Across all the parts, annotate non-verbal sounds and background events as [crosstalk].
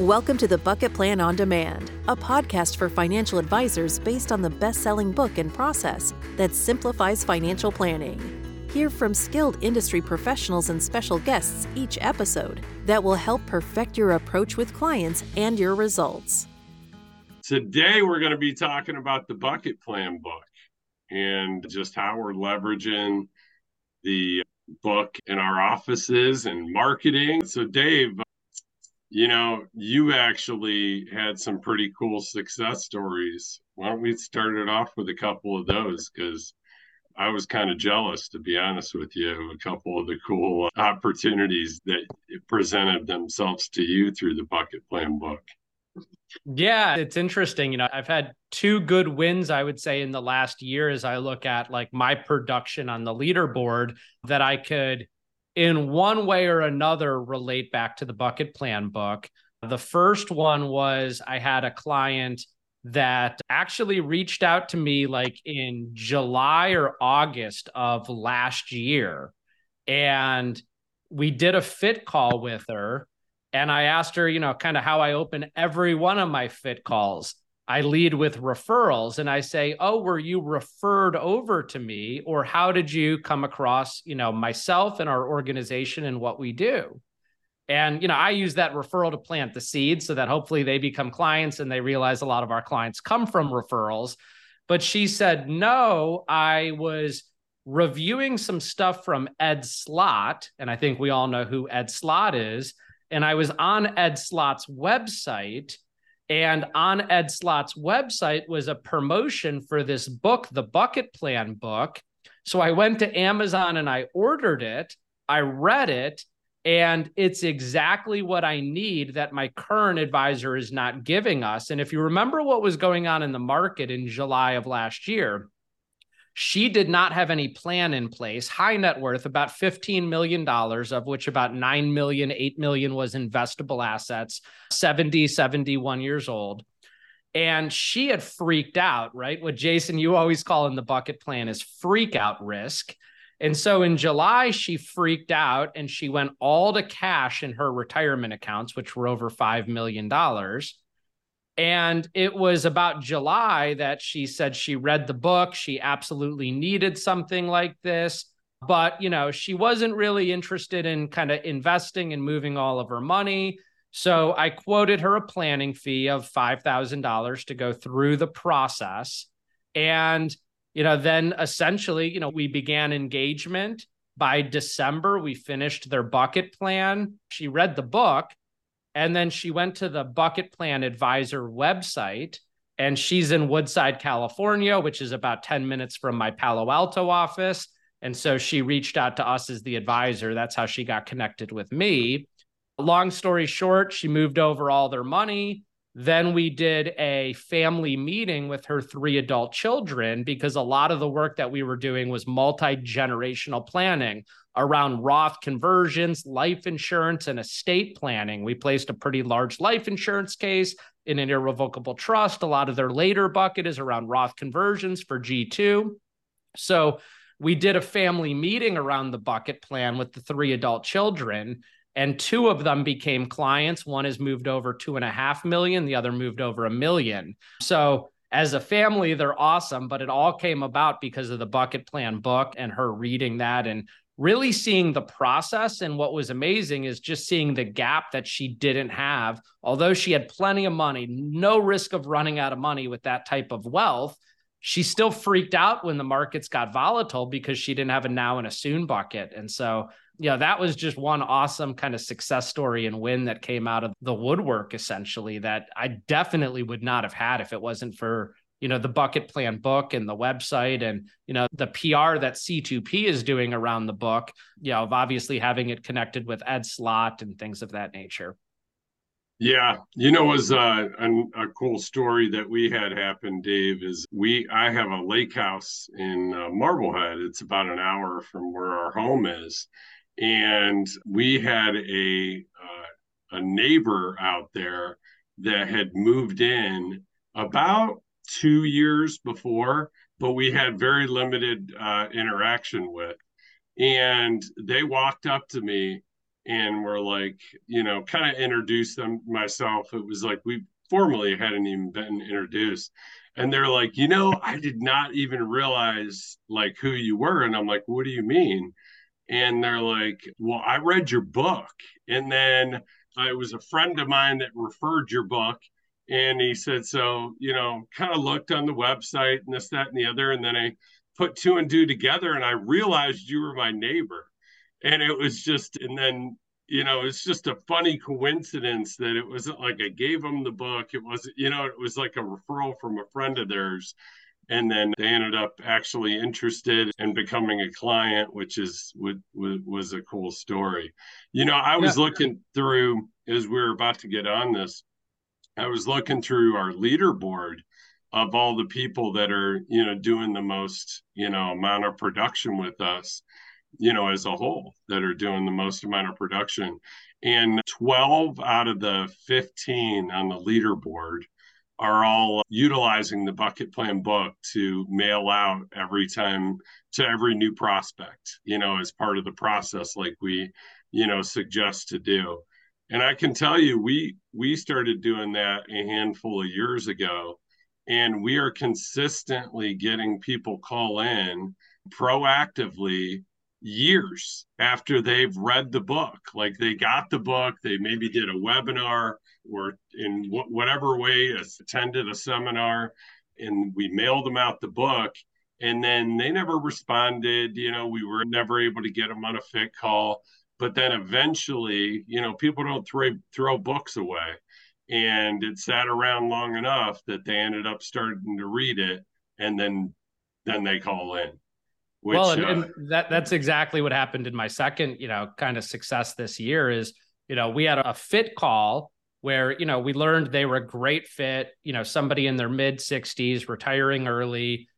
Welcome to the Bucket Plan on Demand, a podcast for financial advisors based on the best selling book and process that simplifies financial planning. Hear from skilled industry professionals and special guests each episode that will help perfect your approach with clients and your results. Today, we're going to be talking about the Bucket Plan book and just how we're leveraging the book in our offices and marketing. So, Dave, you know, you actually had some pretty cool success stories. Why don't we start it off with a couple of those? Because I was kind of jealous, to be honest with you, of a couple of the cool opportunities that presented themselves to you through the Bucket Plan book. Yeah, it's interesting. You know, I've had two good wins, I would say, in the last year as I look at like my production on the leaderboard that I could in one way or another relate back to the bucket plan book. The first one was I had a client that actually reached out to me like in July or August of last year. And we did a fit call with her. And I asked her, you know, kind of how I open every one of my fit calls. I lead with referrals and I say, "Oh, were you referred over to me or how did you come across, you know, myself and our organization and what we do?" And you know, I use that referral to plant the seed so that hopefully they become clients and they realize a lot of our clients come from referrals. But she said, "No, I was reviewing some stuff from Ed Slott, and I think we all know who Ed Slott is, and I was on Ed Slott's website." And on Ed Slott's website was a promotion for this book, the Bucket Plan book. So I went to Amazon and I ordered it. I read it, and it's exactly what I need that my current advisor is not giving us. And if you remember what was going on in the market in July of last year, she did not have any plan in place. High net worth, about $15 million, of which about 9 million, 8 million was investable assets, 70, 71 years old. And she had freaked out, right? What Jason, you always call in the bucket plan is freak out risk. And so in July, she freaked out and she went all to cash in her retirement accounts, which were over $5 million. And it was about July that she said she read the book. She absolutely needed something like this. But, you know, she wasn't really interested in kind of investing and moving all of her money. So I quoted her a planning fee of $5,000 to go through the process. And, you know, then essentially, you know, we began engagement. By December, we finished their bucket plan. She read the book and then she went to the Bucket Plan Advisor website, and she's in Woodside, California, which is about 10 minutes from my Palo Alto office. And so she reached out to us as the advisor. That's how she got connected with me. Long story short, she moved over all their money. Then we did a family meeting with her three adult children because a lot of the work that we were doing was multi generational planning around Roth conversions, life insurance, and estate planning. We placed a pretty large life insurance case in an irrevocable trust. A lot of their later bucket is around Roth conversions for G2. So we did a family meeting around the bucket plan with the three adult children and two of them became clients. One has moved over two and a half million, the other moved over a million. So as a family, they're awesome, but it all came about because of the bucket plan book and her reading that and really seeing the process. And what was amazing is just seeing the gap that she didn't have. Although she had plenty of money, no risk of running out of money with that type of wealth, she still freaked out when the markets got volatile because she didn't have a now and a soon bucket. And so yeah, that was just one awesome kind of success story and win that came out of the woodwork essentially that I definitely would not have had if it wasn't for, you know, the bucket plan book and the website and, you know, the PR that C2P is doing around the book, you know, of obviously having it connected with Ed Slott and things of that nature. Yeah, you know, was uh, a, a, cool story that we had happen, Dave. Is we I have a lake house in uh, Marblehead. It's about an hour from where our home is, and we had a uh, a neighbor out there that had moved in about two years before, but we had very limited uh, interaction with. And they walked up to me and we're like, you know, kind of introduced them myself. It was like we formally hadn't even been introduced. And they're like, you know, I did not even realize like who you were. And I'm like, what do you mean? And they're like, well, I read your book. And then it was a friend of mine that referred your book. And he said, so, you know, kind of looked on the website and this, that, and the other. And then I put two and two together and I realized you were my neighbor. And it was just, and then, you know, it's just a funny coincidence that it wasn't like I gave them the book. It wasn't, you know, it was like a referral from a friend of theirs. And then they ended up actually interested in becoming a client, which is was, was a cool story. You know, I was yeah. looking through as we were about to get on this, I was looking through our leaderboard of all the people that are, you know, doing the most, you know, amount of production with us, you know, as a whole that are doing the most amount of production. And 12 out of the 15 on the leaderboard are all utilizing the bucket plan book to mail out every time to every new prospect, you know, as part of the process, like we, you know, suggest to do and i can tell you we we started doing that a handful of years ago. And we are consistently getting people call in proactively years after they've read the book. Like they got the book they maybe did a webinar or in whatever way attended a seminar and we mailed them out the book and then they never responded. You know we were never able to get them on a fit call but then eventually you know people don't throw throw books away. And it sat around long enough that they ended up starting to read it and then then they call in which, well and, uh, and that that's exactly what happened in my second you know kind of success this year is you know we had a fit call where you know we learned they were a great fit. You know somebody in their mid 60s retiring early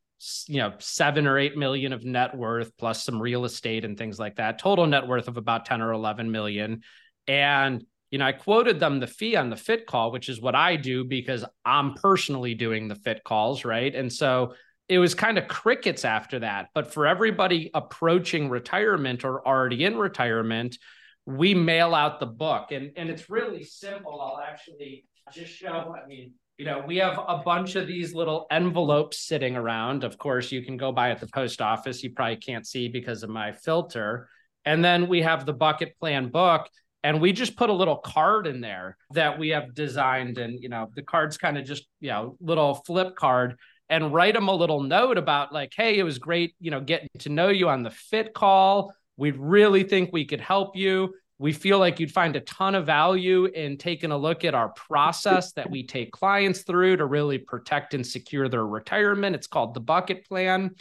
you know, seven or eight million of net worth plus some real estate and things like that. Total net worth of about 10 or 11 million. And, you know, I quoted them the fee on the fit call, which is what I do because I'm personally doing the fit calls. Right. And so it was kind of crickets after that. But for everybody approaching retirement or already in retirement, we mail out the book. And, and it's really simple. I'll actually just show, I mean, you know, we have a bunch of these little envelopes sitting around. Of course, you can go by at the post office. You probably can't see because of my filter. And then we have the bucket plan book. And we just put a little card in there that we have designed. And, you know, the card's kind of just, you know, little flip card and write them a little note about like, hey, it was great, you know, getting to know you on the fit call. We really think we could help you we feel like you'd find a ton of value in taking a look at our process that we take clients through to really protect and secure their retirement. It's called the bucket plan.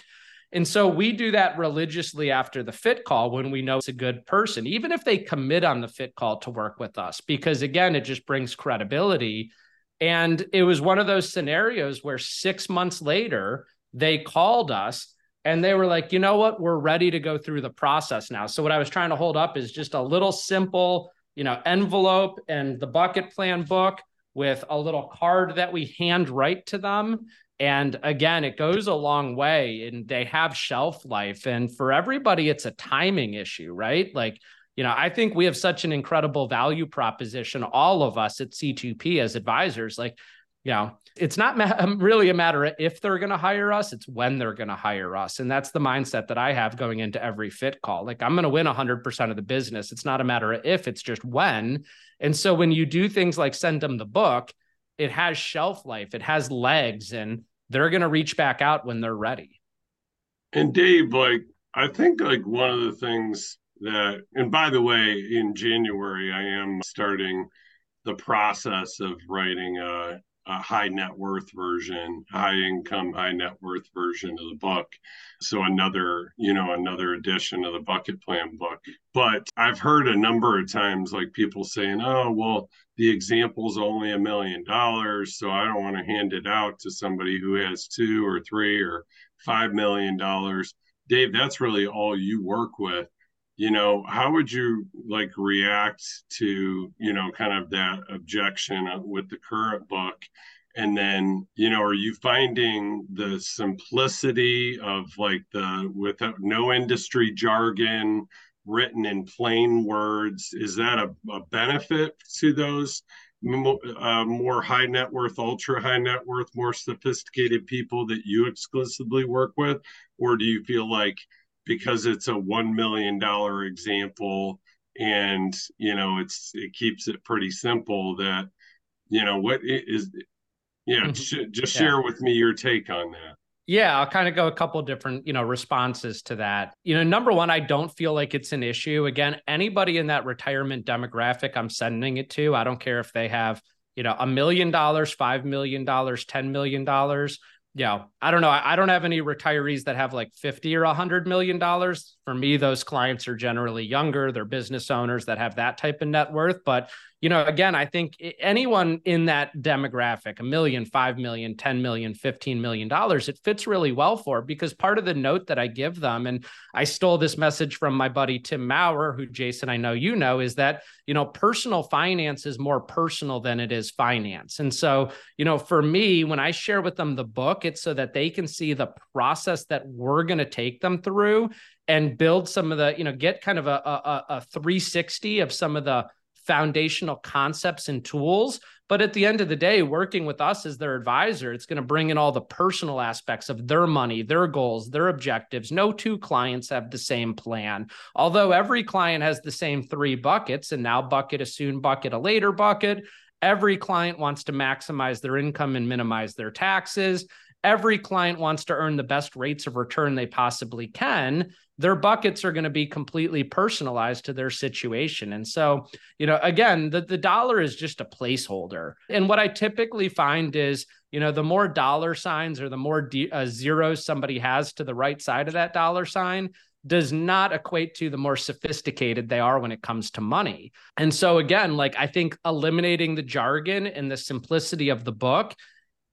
And so we do that religiously after the fit call when we know it's a good person, even if they commit on the fit call to work with us, because again, it just brings credibility. And it was one of those scenarios where six months later, they called us and they were like, you know what, we're ready to go through the process now. So what I was trying to hold up is just a little simple, you know, envelope and the bucket plan book with a little card that we hand write to them. And again, it goes a long way and they have shelf life. And for everybody, it's a timing issue, right? Like, you know, I think we have such an incredible value proposition, all of us at C2P as advisors. Like, you know, it's not ma- [laughs] um, really a matter of if they're going to hire us, it's when they're going to hire us. And that's the mindset that I have going into every fit call. Like I'm going to win 100% of the business. It's not a matter of if, it's just when. And so when you do things like send them the book, it has shelf life, it has legs, and they're going to reach back out when they're ready. And Dave, like, I think like one of the things that, and by the way, in January, I am starting the process of writing a a high net worth version, high income, high net worth version of the book. So another, you know, another edition of the bucket plan book. But I've heard a number of times like people saying, oh, well, the example's only a million dollars. So I don't want to hand it out to somebody who has two or three or five million dollars. Dave, that's really all you work with you know how would you like react to you know kind of that objection with the current book and then you know are you finding the simplicity of like the without no industry jargon written in plain words. Is that a, a benefit to those uh, more high net worth, ultra high net worth, more sophisticated people that you exclusively work with? Or do you feel like because it's a $1 million example and, you know, it's, it keeps it pretty simple that, you know, what is, yeah, mm-hmm. sh- just share with me your take on that. Yeah, I'll kind of go a couple different, you know, responses to that. You know, number one, I don't feel like it's an issue. Again, anybody in that retirement demographic I'm sending it to, I don't care if they have, you know, a million dollars, five million dollars, ten million dollars. Know, I don't know. I don't have any retirees that have like 50 or a hundred million dollars. For me, those clients are generally younger. They're business owners that have that type of net worth. But you know, again, I think anyone in that demographic, a million, five million, 10 million, 15 million dollars, it fits really well for because part of the note that I give them, and I stole this message from my buddy Tim Maurer, who Jason, I know you know, is that, you know, personal finance is more personal than it is finance. And so, you know, for me, when I share with them the book, it's so that they can see the process that we're going to take them through and build some of the, you know, get kind of a, a, a 360 of some of the foundational concepts and tools. But at the end of the day, working with us as their advisor, it's going to bring in all the personal aspects of their money, their goals, their objectives. No two clients have the same plan. Although every client has the same three buckets, and now bucket a soon bucket, a later bucket. Every client wants to maximize their income and minimize their taxes. Every client wants to earn the best rates of return they possibly can their buckets are going to be completely personalized to their situation. And so, you know, again, the, the dollar is just a placeholder. And what I typically find is, you know, the more dollar signs or the more de- uh, zeros somebody has to the right side of that dollar sign, does not equate to the more sophisticated they are when it comes to money. And so again, like I think eliminating the jargon and the simplicity of the book,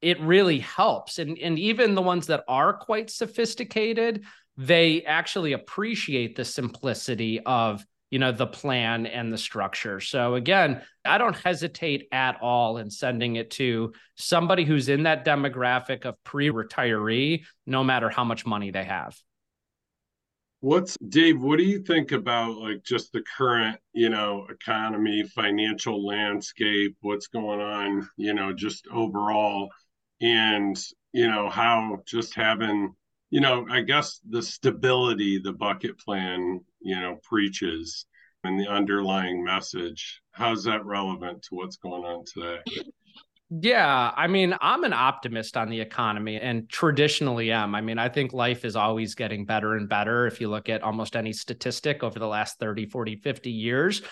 it really helps. And and even the ones that are quite sophisticated, they actually appreciate the simplicity of you know the plan and the structure. So again i don't hesitate at all in sending it to somebody who's in that demographic of pre-retiree no matter how much money they have. What's dave what do you think about like just the current you know economy financial landscape what's going on you know just overall and you know how just having you know, I guess the stability the bucket plan, you know, preaches and the underlying message, how's that relevant to what's going on today? Yeah, I mean, I'm an optimist on the economy and traditionally am. I mean, I think life is always getting better and better if you look at almost any statistic over the last 30, 40, 50 years.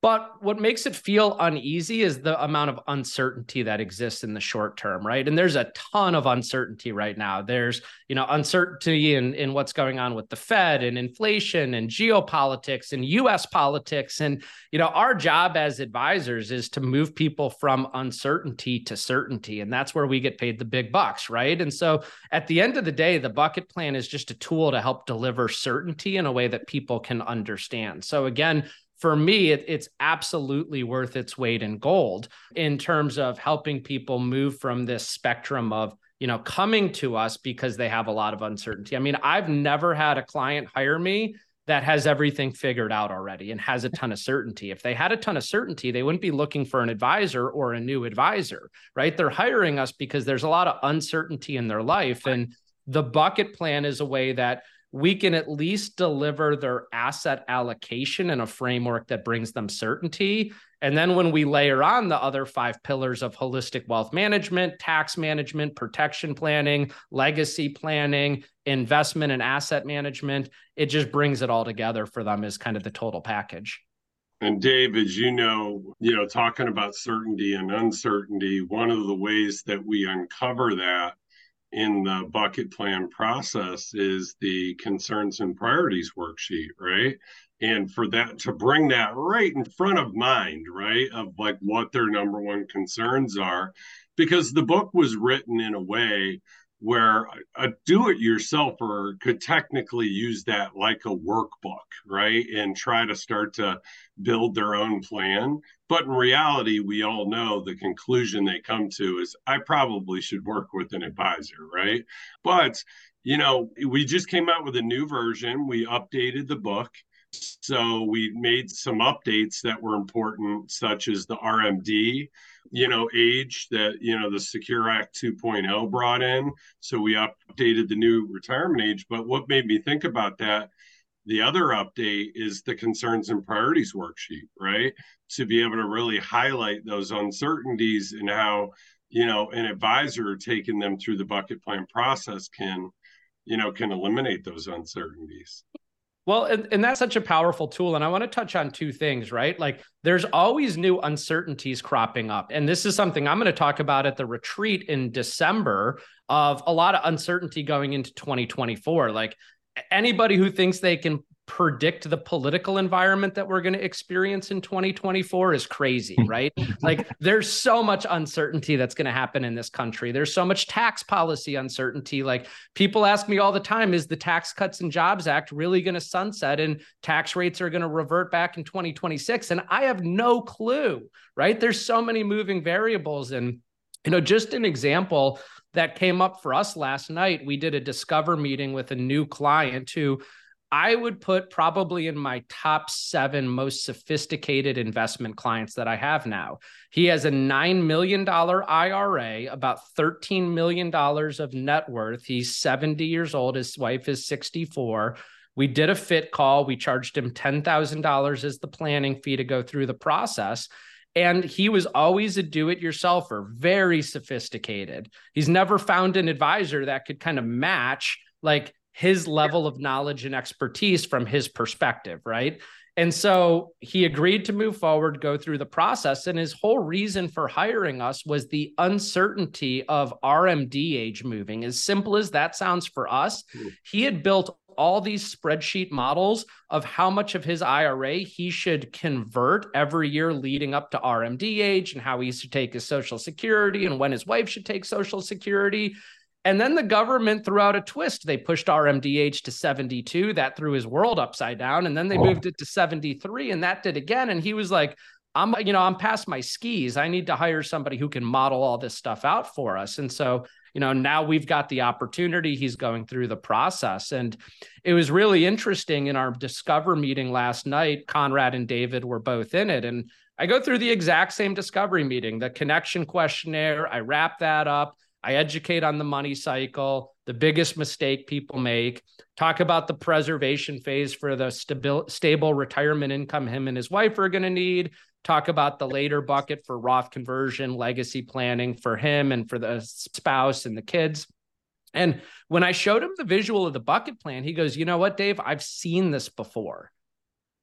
But what makes it feel uneasy is the amount of uncertainty that exists in the short term, right? And there's a ton of uncertainty right now. There's, you know, uncertainty in, in what's going on with the Fed and inflation and geopolitics and US politics. And, you know, our job as advisors is to move people from uncertainty to certainty. And that's where we get paid the big bucks, right? And so at the end of the day, the bucket plan is just a tool to help deliver certainty in a way that people can understand. So again, for me, it, it's absolutely worth its weight in gold in terms of helping people move from this spectrum of you know coming to us because they have a lot of uncertainty. I mean, I've never had a client hire me that has everything figured out already and has a ton of certainty. If they had a ton of certainty, they wouldn't be looking for an advisor or a new advisor, right? They're hiring us because there's a lot of uncertainty in their life and the bucket plan is a way that we can at least deliver their asset allocation in a framework that brings them certainty. And then when we layer on the other five pillars of holistic wealth management, tax management, protection planning, legacy planning, investment and asset management, it just brings it all together for them as kind of the total package. And Dave, as you know, you know, talking about certainty and uncertainty, one of the ways that we uncover that in the bucket plan process is the concerns and priorities worksheet, right? And for that to bring that right in front of mind, right, of like what their number one concerns are, because the book was written in a way where a do-it-yourselfer could technically use that like a workbook right and try to start to build their own plan. But in reality we all know the conclusion they come to is i probably should work with an advisor right? But you know we just came out with a new version. We updated the book So we made some updates that were important, such as the RMD, you know, age that, you know, the Secure Act 2.0 brought in. So we updated the new retirement age. But what made me think about that, the other update is the concerns and priorities worksheet, right? To be able to really highlight those uncertainties and how, you know, an advisor taking them through the bucket plan process can, you know, can eliminate those uncertainties. Well, and, and, that's such a powerful tool. And I want to touch on two things, right? Like there's always new uncertainties cropping up. And this is something I'm going to talk about at the retreat in December of a lot of uncertainty going into 2024. Like anybody who thinks they can predict the political environment that we're going to experience in 2024 is crazy, [laughs] right? like there's so much uncertainty that's going to happen in this country. There's so much tax policy uncertainty. Like people ask me all the time is the Tax Cuts and Jobs Act really going to sunset and tax rates are going to revert back in 2026 and I have no clue, right? There's so many moving variables and you know, just an example that came up for us last night, we did a discover meeting with a new client who I would put probably in my top seven most sophisticated investment clients that I have now. He has a $9 million IRA, about $13 million of net worth. He's 70 years old. His wife is 64. We did a fit call. We charged him $10,000 as the planning fee to go through the process. And he was always a do it yourselfer, very sophisticated. He's never found an advisor that could kind of match like his level of knowledge and expertise from his perspective, right? And so he agreed to move forward, go through the process. And his whole reason for hiring us was the uncertainty of RMD age moving. As simple as that sounds for us, hmm. he had built all these spreadsheet models of how much of his IRA he should convert every year leading up to RMD age and how he should take his Social Security and when his wife should take Social Security. And then the government threw out a twist. They pushed RMD age to 72. That threw his world upside down. And then they oh. moved it to 73, and that did again. And he was like, I'm, you know, I'm past my skis. I need to hire somebody who can model all this stuff out for us. And so, you know, now we've got the opportunity. He's going through the process. And it was really interesting in our Discover meeting last night. Conrad and David were both in it. And I go through the exact same discovery meeting, the connection questionnaire. I wrap that up. I educate on the money cycle, the biggest mistake people make, talk about the preservation phase for the stabil- stable retirement income him and his wife are going to need, talk about the later bucket for Roth conversion, legacy planning for him and for the spouse and the kids. And when I showed him the visual of the bucket plan, he goes, You know what, Dave? I've seen this before.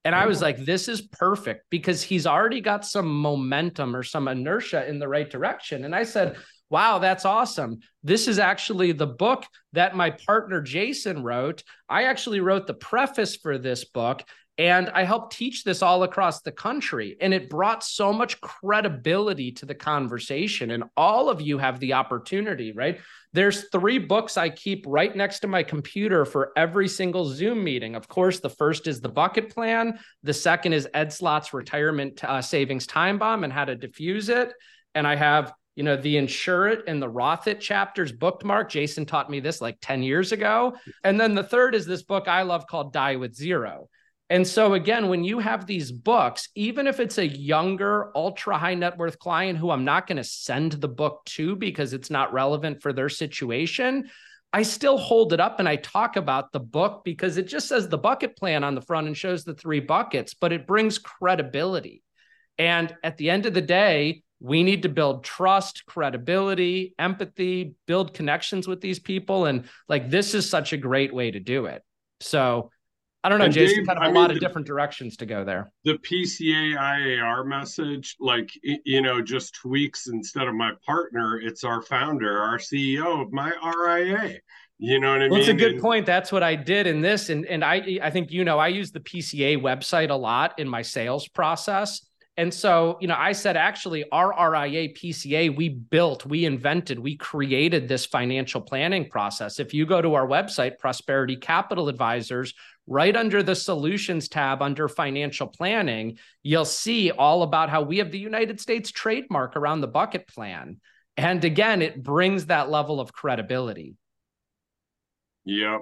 And I was like, this is perfect because he's already got some momentum or some inertia in the right direction. And I said, wow, that's awesome. This is actually the book that my partner Jason wrote. I actually wrote the preface for this book. And I helped teach this all across the country. And it brought so much credibility to the conversation. And all of you have the opportunity, right? There's three books I keep right next to my computer for every single Zoom meeting. Of course, the first is the bucket plan. The second is Ed Slott's retirement uh, savings time bomb and how to diffuse it. And I have you know, the insure it and the Roth it chapters bookmark. Jason taught me this like 10 years ago. And then the third is this book I love called Die with Zero. And so, again, when you have these books, even if it's a younger, ultra high net worth client who I'm not going to send the book to because it's not relevant for their situation, I still hold it up and I talk about the book because it just says the bucket plan on the front and shows the three buckets, but it brings credibility. And at the end of the day, we need to build trust, credibility, empathy, build connections with these people. And like, this is such a great way to do it. So I don't know, and Jason, Dave, kind of I a mean, lot of the, different directions to go there. The PCA IAR message, like, you know, just tweaks instead of my partner, it's our founder, our CEO of my RIA. You know what I well, mean? That's a good and, point. That's what I did in this. And and I I think you know I use the PCA website a lot in my sales process. And so, you know, I said actually our RIA PCA, we built, we invented, we created this financial planning process. If you go to our website, Prosperity Capital Advisors, right under the solutions tab under financial planning, you'll see all about how we have the United States trademark around the bucket plan. And again, it brings that level of credibility. Yep.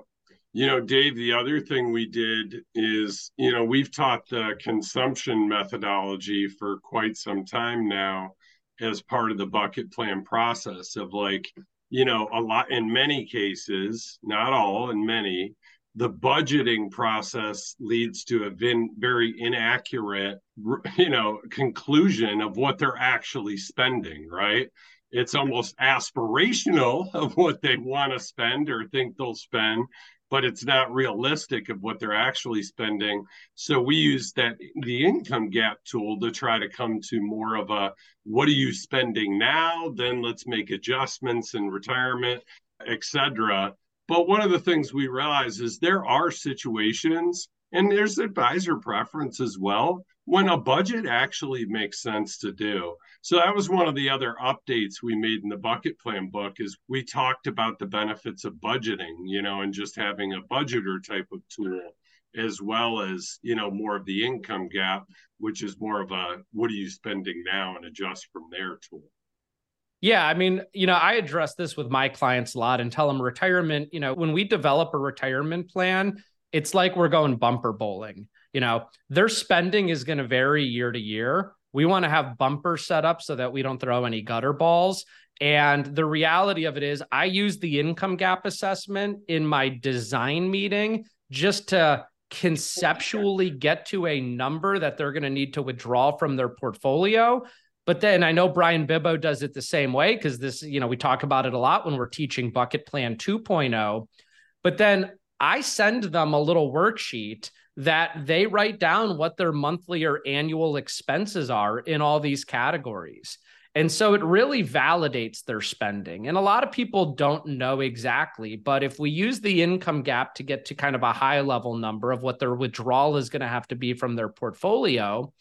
You know, Dave, the other thing we did is, you know, we've taught the consumption methodology for quite some time now as part of the bucket plan process of like, you know, a lot in many cases, not all, in many, the budgeting process leads to a vin, very inaccurate, you know, conclusion of what they're actually spending, right? It's almost aspirational of what they want to spend or think they'll spend but it's not realistic of what they're actually spending. So we mm-hmm. use that the income gap tool to try to come to more of a what are you spending now? Then let's make adjustments in retirement, etc. But one of the things we realize is there are situations and there's advisor preference as well when a budget actually makes sense to do. So that was one of the other updates we made in the bucket plan book is we talked about the benefits of budgeting, you know, and just having a budgeter type of tool as well as, you know, more of the income gap, which is more of a what are you spending now and adjust from there tool. Yeah, I mean, you know, I address this with my clients a lot and tell them retirement, you know, when we develop a retirement plan, it's like we're going bumper bowling you know, their spending is going to vary year to year. We want to have bumpers set up so that we don't throw any gutter balls. And the reality of it is, I use the income gap assessment in my design meeting just to conceptually get to a number that they're going to need to withdraw from their portfolio. But then I know Brian Bibbo does it the same way because this, you know, we talk about it a lot when we're teaching Bucket Plan 2.0. But then I send them a little worksheet that they write down what their monthly or annual expenses are in all these categories. And so it really validates their spending. And a lot of people don't know exactly, but if we use the income gap to get to kind of a high level number of what their withdrawal is going to have to be from their portfolio,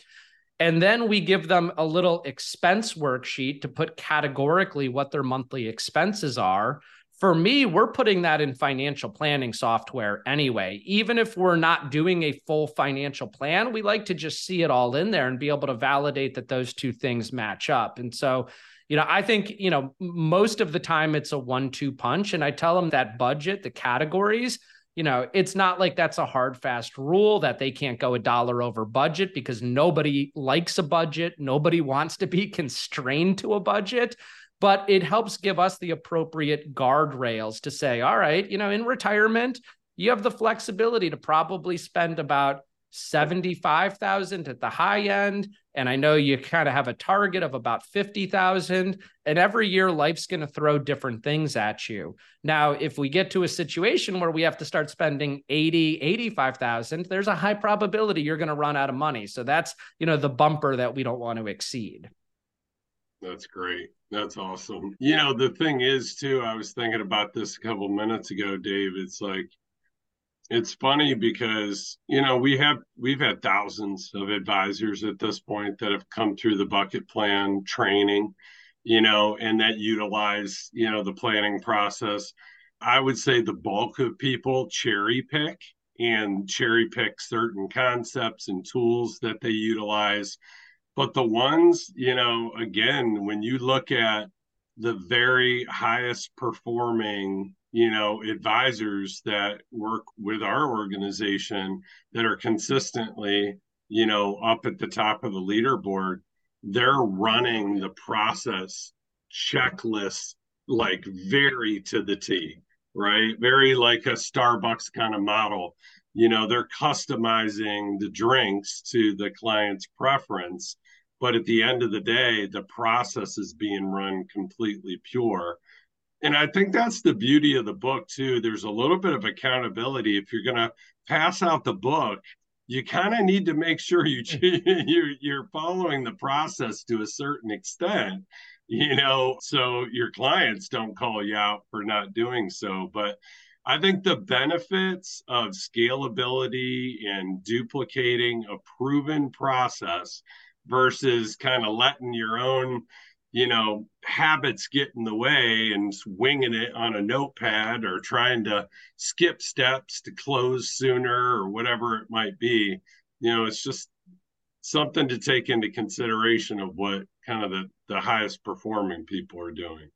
and then we give them a little expense worksheet to put categorically what their monthly expenses are, for me, we're putting that in financial planning software anyway. Even if we're not doing a full financial plan, we like to just see it all in there and be able to validate that those two things match up. And so, you know, I think, you know, most of the time it's a one two punch. And I tell them that budget, the categories, you know, it's not like that's a hard, fast rule that they can't go a dollar over budget because nobody likes a budget. Nobody wants to be [laughs] constrained to a budget but it helps give us the appropriate guardrails to say, all right, you know, in retirement, you have the flexibility to probably spend about 75,000 at the high end and I know you kind of have a target of about 50,000 and every year life's going to throw different things at you. Now, if we get to a situation where we have to start spending 80, 85,000, there's a high probability you're going to run out of money. So that's, you know, the bumper that we don't want to exceed. That's great. That's awesome. You know, the thing is, too, I was thinking about this a couple minutes ago, Dave. It's like, it's funny because, you know, we have, we've had thousands of advisors at this point that have come through the bucket plan training, you know, and that utilize, you know, the planning process. I would say the bulk of people cherry pick and cherry pick certain concepts and tools that they utilize but the ones, you know, again, when you look at the very highest performing, you know, advisors that work with our organization that are consistently, you know, up at the top of the leaderboard, they're running the process checklist like very to the T, right? Very like a Starbucks kind of model you know they're customizing the drinks to the client's preference but at the end of the day the process is being run completely pure and i think that's the beauty of the book too. There's a little bit of accountability. If you're going to pass out the book you kind of need to make sure you mm. [laughs] you're, you're following the process to a certain extent you know so your clients don't call you out for not doing so. But I think the benefits of scalability and duplicating a proven process versus kind of letting your own, you know, habits get in the way and winging it on a notepad or trying to skip steps to close sooner or whatever it might be. You know, it's just something to take into consideration of what kind of the, the highest performing people are doing.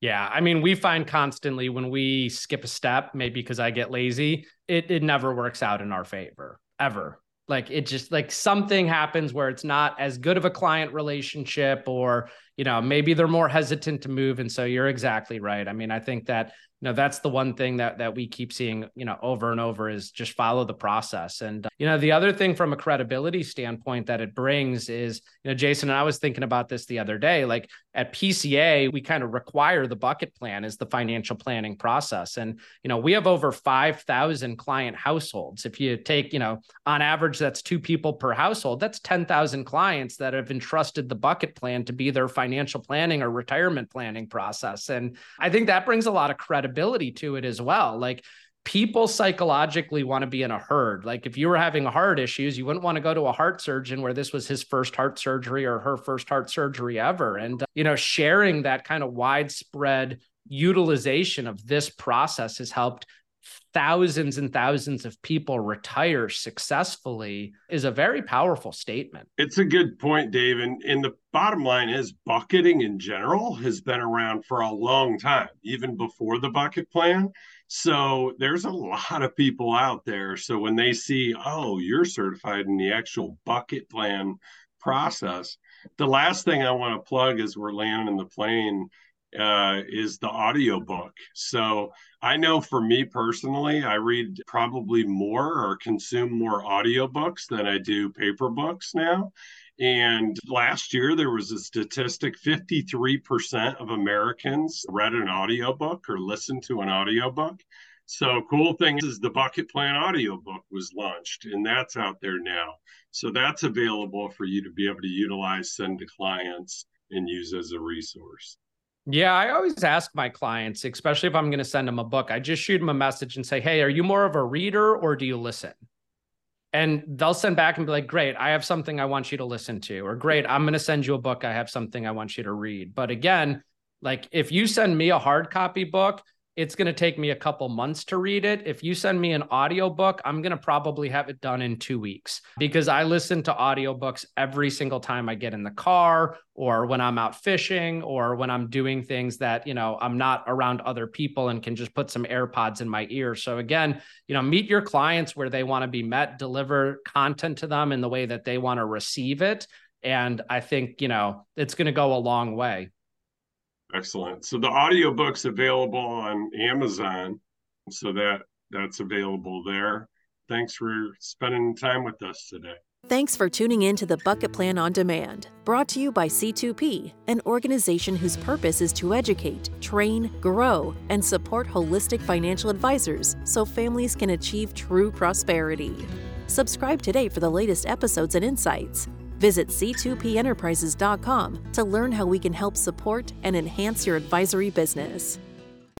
Yeah. I mean, we find constantly when we skip a step, maybe because I get lazy, it, it never works out in our favor ever. Like it just like something happens where it's not as good of a client relationship, or, you know, maybe they're more hesitant to move. And so you're exactly right. I mean, I think that know that's the one thing that that we keep seeing you know over and over is just follow the process. And uh, you know the other thing from a credibility standpoint that it brings is you know jason and i was thinking about this the other day like at pca we kind of require the bucket plan as the financial planning process. And you know we have over 5000 client households. If you take you know on average that's two people per household that's 10000 clients that have entrusted the bucket plan to be their financial planning or retirement planning process. And i think that brings a lot of credibility credibility to it as well. Like people psychologically want to be in a herd. Like if you were having heart issues, you wouldn't want to go to a heart surgeon where this was his first heart surgery or her first heart surgery ever. And, uh, you know, sharing that kind of widespread utilization of this process has helped thousands and thousands of people retire successfully is a very powerful statement. It's a good point, Dave. And, and the bottom line is bucketing in general has been around for a long time, even before the bucket plan. So there's a lot of people out there. So when they see, oh, you're certified in the actual bucket plan process, the last thing I want to plug as we're landing the plane uh, is the audiobook. So I know for me personally, I read probably more or consume more audiobooks than I do paper books now. And last year, there was a statistic 53% of Americans read an audiobook or listened to an audiobook. So, cool thing is the Bucket Plan audiobook was launched, and that's out there now. So, that's available for you to be able to utilize, send to clients, and use as a resource. Yeah, I always ask my clients, especially if I'm going to send them a book, I just shoot them a message and say, Hey, are you more of a reader or do you listen? And they'll send back and be like, Great, I have something I want you to listen to. Or great, I'm going to send you a book. I have something I want you to read. But again, like if you send me a hard copy book, it's going to take me a couple months to read it. If you send me an audiobook, I'm going to probably have it done in 2 weeks because I listen to audiobooks every single time I get in the car or when I'm out fishing or when I'm doing things that, you know, I'm not around other people and can just put some AirPods in my ear. So again, you know, meet your clients where they want to be met, deliver content to them in the way that they want to receive it. And I think, you know, it's going to go a long way. Excellent. So the audiobook's available on Amazon. So that that's available there. Thanks for spending time with us today. Thanks for tuning in to the Bucket Plan on Demand, brought to you by C2P, an organization whose purpose is to educate, train, grow, and support holistic financial advisors so families can achieve true prosperity. Subscribe today for the latest episodes and insights. Visit c2penterprises.com to learn how we can help support and enhance your advisory business.